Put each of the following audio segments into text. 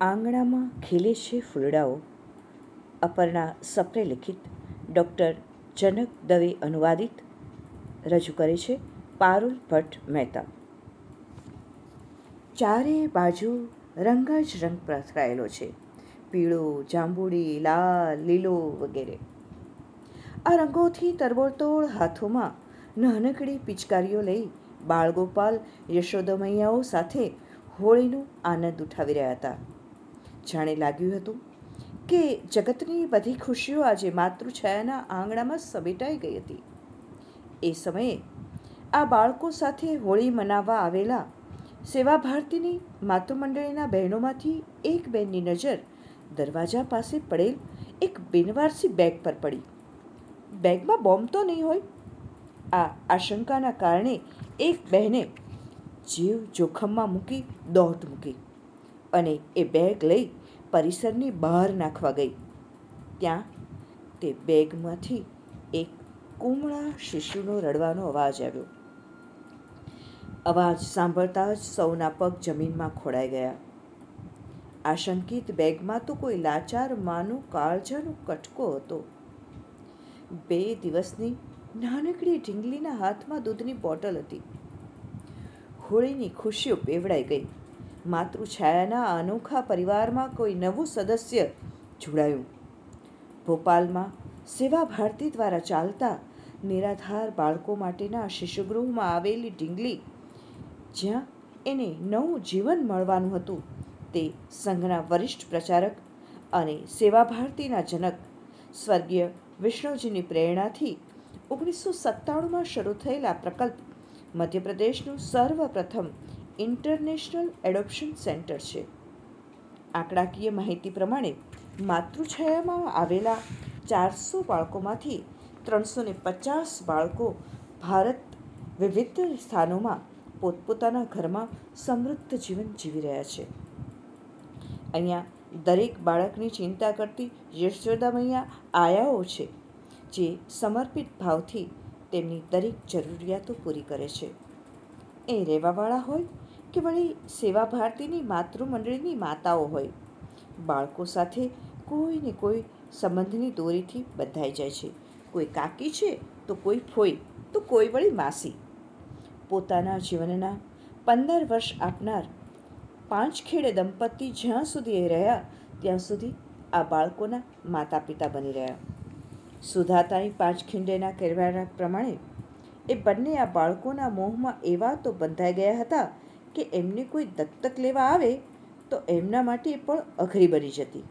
આંગણામાં ખીલે છે ફૂલડાઓ. અપર્ણા સપ્રે લિખિત ડૉક્ટર જનક દવે અનુવાદિત રજૂ કરે છે પારુલ ભટ્ટ મહેતા. ચારે બાજુ રંગ જ રંગ પ્રસરાયેલો છે. પીળો, જાંબુડી, લાલ, લીલો વગેરે. આ રંગોથી તરબોળતોળ હાથોમાં નાનકડી પિચકારીઓ લઈ બાળગોપાલ યશોદમૈયાઓ સાથે હોળીનો આનંદ ઉઠાવી રહ્યા હતા. જાણે લાગ્યું હતું કે જગતની બધી ખુશીઓ આજે માતૃછાયાના આંગણામાં સમેટાઈ ગઈ હતી. એ સમયે આ બાળકો સાથે હોળી મનાવવા આવેલા સેવા ભારતીની માતૃમંડળીના બહેનોમાંથી એક બહેનની નજર દરવાજા પાસે પડેલ એક બિનવારસી બેગ પર પડી. બેગમાં બોમ્બ તો નહીં હોય. આ આશંકાના કારણે એક બહેને જીવ જોખમમાં મૂકી દોટ મૂકી અને એ બેગ લઈ પરિસરની બહાર નાખવા ગઈ. ત્યાં તે બેગમાંથી એક કુમળા શિશુનો રડવાનો અવાજ આવ્યો. અવાજ સાંભળતા જ સૌના પગ જમીનમાં ખોડાઈ ગયા. આશંકિત બેગમાં તો કોઈ લાચાર માનું કાળજાનો કટકો હતો. બે દિવસની નાનકડી ઢીંગલીના હાથમાં દૂધની બોટલ હતી. હોળીની ખુશીઓ પેવડાઈ ગઈ. માતૃછાયાના અનોખા પરિવારમાં કોઈ નવું સદસ્ય જોડાયું. ભોપાલમાં સેવા ભારતી દ્વારા ચાલતા નિરાધાર બાળકો માટેના શિશુગૃહમાં આવેલી ઢીંગલી, જ્યાં એને નવું જીવન મળવાનું હતું, તે સંઘના વરિષ્ઠ પ્રચારક અને સેવા ભારતીના જનક સ્વર્ગીય વિષ્ણુજીની પ્રેરણાથી ઓગણીસો સત્તાણુંમાં શરૂ થયેલા પ્રકલ્પ મધ્યપ્રદેશનું સર્વપ્રથમ ઇન્ટરનેશનલ એડોપ્શન સેન્ટર છે. આંકડાકીય માહિતી પ્રમાણે માતૃછાયામાં આવેલા ચારસો બાળકોમાંથી ત્રણસો ને પચાસ બાળકો ભારત વિવિધ સ્થાનોમાં પોતપોતાના ઘરમાં સમૃદ્ધ જીવન જીવી રહ્યા છે. અહીંયા દરેક બાળકની ચિંતા કરતી યશોદામૈયા આયાઓ છે, જે સમર્પિત ભાવથી તેમની દરેક જરૂરિયાતો પૂરી કરે છે. એ રહેવાવાળા હોય કે વળી સેવા ભારતીની માતૃમંડળીની માતાઓ હોય? બાળકો સાથે કોઈ ને કોઈ સંબંધની દોરીથી બંધાઈ જાય છે. કોઈ કાકી છે તો કોઈ ફોઈ, તો કોઈ વળી માસી. પોતાના જીવનના પંદર વર્ષ આપનાર પાંચ ખેડે દંપતી જ્યાં સુધી એ રહ્યા, ત્યાં સુધી આ બાળકોના માતા પિતા બની રહ્યા. સુધાતાની પાંચ ખીંડેના કહેવાના પ્રમાણે એ બંને આ બાળકોના મોહમાં એવા તો બંધાઈ ગયા હતા કે એમને કોઈ દત્તક લેવા આવે તો એમના માટે પણ અઘરી બની જતી.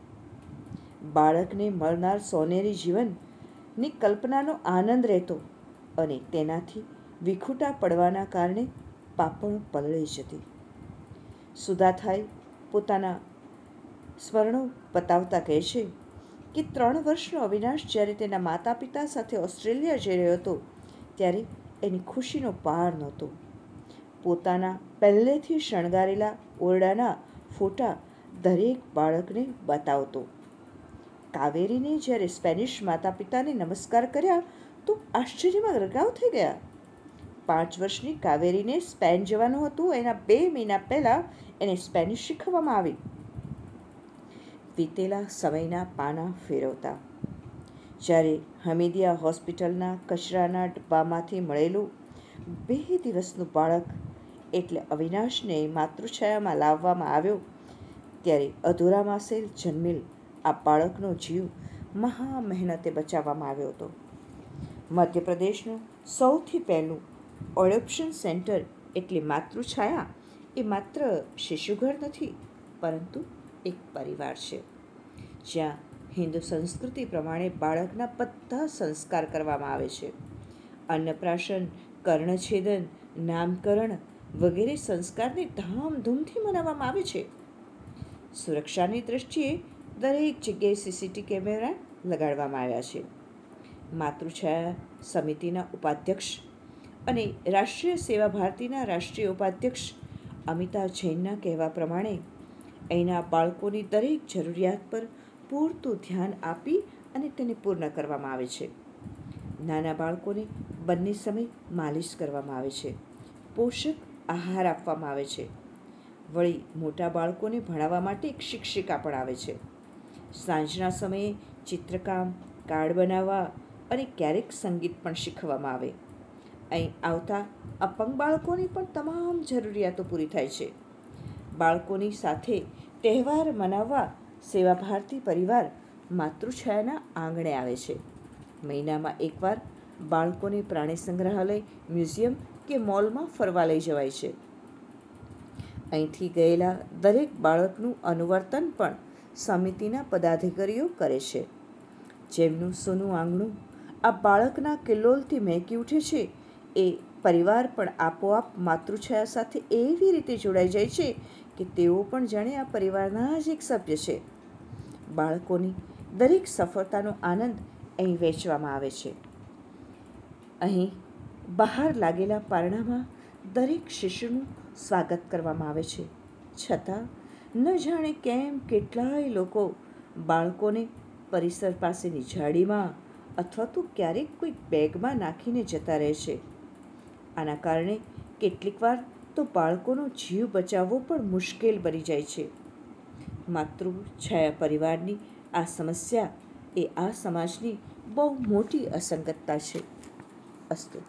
બાળકને મળનાર સોનેરી જીવનની કલ્પનાનો આનંદ રહેતો અને તેનાથી વિખૂટા પડવાના કારણે પાપણ પલળી જતી. સુધાથાઈ પોતાના સ્મરણો બતાવતા કહે છે કે ત્રણ વર્ષનો અવિનાશ જ્યારે તેના માતા પિતા સાથે ઓસ્ટ્રેલિયા જઈ રહ્યો હતો, ત્યારે એની ખુશીનો પાર નહોતો. પોતાના પહેલેથી શણગારેલા ઓરડાના ફોટા દરેક બાળકને બતાવતો. કાવેરીને જ્યારે સ્પેનિશ માતા પિતાને નમસ્કાર કર્યા, તો આશ્ચર્યમાં ગરગાવ થઈ ગયા. પાંચ વર્ષની કાવેરીને સ્પેન જવાનું હતું, એના બે મહિના પહેલાં એને સ્પેનિશ શીખવવામાં આવી. વીતેલા સમયના પાના ફેરવતા. જ્યારે હમીદિયા હોસ્પિટલના કચરાના ડબ્બામાંથી મળેલું બે દિવસનું બાળક એટલે અવિનાશને માતૃછાયામાં લાવવામાં આવ્યો, ત્યારે અધૂરા માસે જન્મેલ આ બાળકનો જીવ મહા મહેનતે બચાવવામાં આવ્યો હતો. મધ્યપ્રદેશનું સૌથી પહેલું ઓડોપ્શન સેન્ટર એટલે માતૃછાયા એ માત્ર શિશુઘર નથી, પરંતુ એક પરિવાર છે. જ્યાં હિન્દુ સંસ્કૃતિ પ્રમાણે બાળકના બધા સંસ્કાર કરવામાં આવે છે. અન્નપ્રાશન, કર્ણછેદન, નામકરણ વગેરે સંસ્કારને ધામધૂમથી મનાવવામાં આવે છે. સુરક્ષાની દૃષ્ટિએ દરેક જગ્યાએ સીસીટી કેમેરા લગાડવામાં આવ્યા છે. માતૃછાયા સમિતિના ઉપાધ્યક્ષ અને રાષ્ટ્રીય સેવા ભારતીના રાષ્ટ્રીય ઉપાધ્યક્ષ અમિતા જૈનના કહેવા પ્રમાણે, અહીંના બાળકોની દરેક જરૂરિયાત પર પૂરતું ધ્યાન આપી અને તેને પૂર્ણ કરવામાં આવે છે. નાના બાળકોને બંને સમય માલિશ કરવામાં આવે છે. પોષક આહાર આપવામાં આવે છે. વળી મોટા બાળકોને ભણાવવા માટે એક શિક્ષિકા પણ આવે છે. સાંજના સમયે ચિત્રકામ, કાર્ડ બનાવવા અને ક્યારેક સંગીત પણ શીખવામાં આવે. અહીં આવતા અપંગ બાળકોની પણ તમામ જરૂરિયાતો પૂરી થાય છે. બાળકોની સાથે તહેવાર મનાવવા સેવા ભારતી પરિવાર માતૃછાયાના આંગણે આવે છે. મહિનામાં એકવાર બાળકોને પ્રાણી સંગ્રહાલય, મ્યુઝિયમ કે મોલમાં ફરવા લઈ જવાય છે. અહીંથી ગયેલા દરેક બાળકનું અનુવર્તન પણ સમિતિના પદાધિકારીઓ કરે છે. જેમનું સોનું આંગણું આ બાળકના કિલ્લોલથી મહેકી ઉઠે છે, એ પરિવાર પણ આપોઆપ માતૃછાયા સાથે એવી રીતે જોડાઈ જાય છે કે તેઓ પણ જાણે આ પરિવારના જ એક સભ્ય છે. બાળકોની દરેક સફળતાનો આનંદ અહીં વહેંચવામાં આવે છે. અહીં બહાર લાગેલા પારણામાં દરેક શિશુનું સ્વાગત કરવામાં આવે છે. છતાં, ન જાણે કેમ કેટલાય લોકો બાળકોને પરિસર પાસેની ઝાડીમાં અથવા તો ક્યારેક કોઈ બેગમાં નાખીને જતા રહે છે. આના કારણે કેટલીકવાર તો બાળકોનો જીવ બચાવવો પણ મુશ્કેલ બની જાય છે. માતૃ છાયા પરિવારની આ સમસ્યા એ આ સમાજની બહુ મોટી અસંગતતા છે. અસ્તુ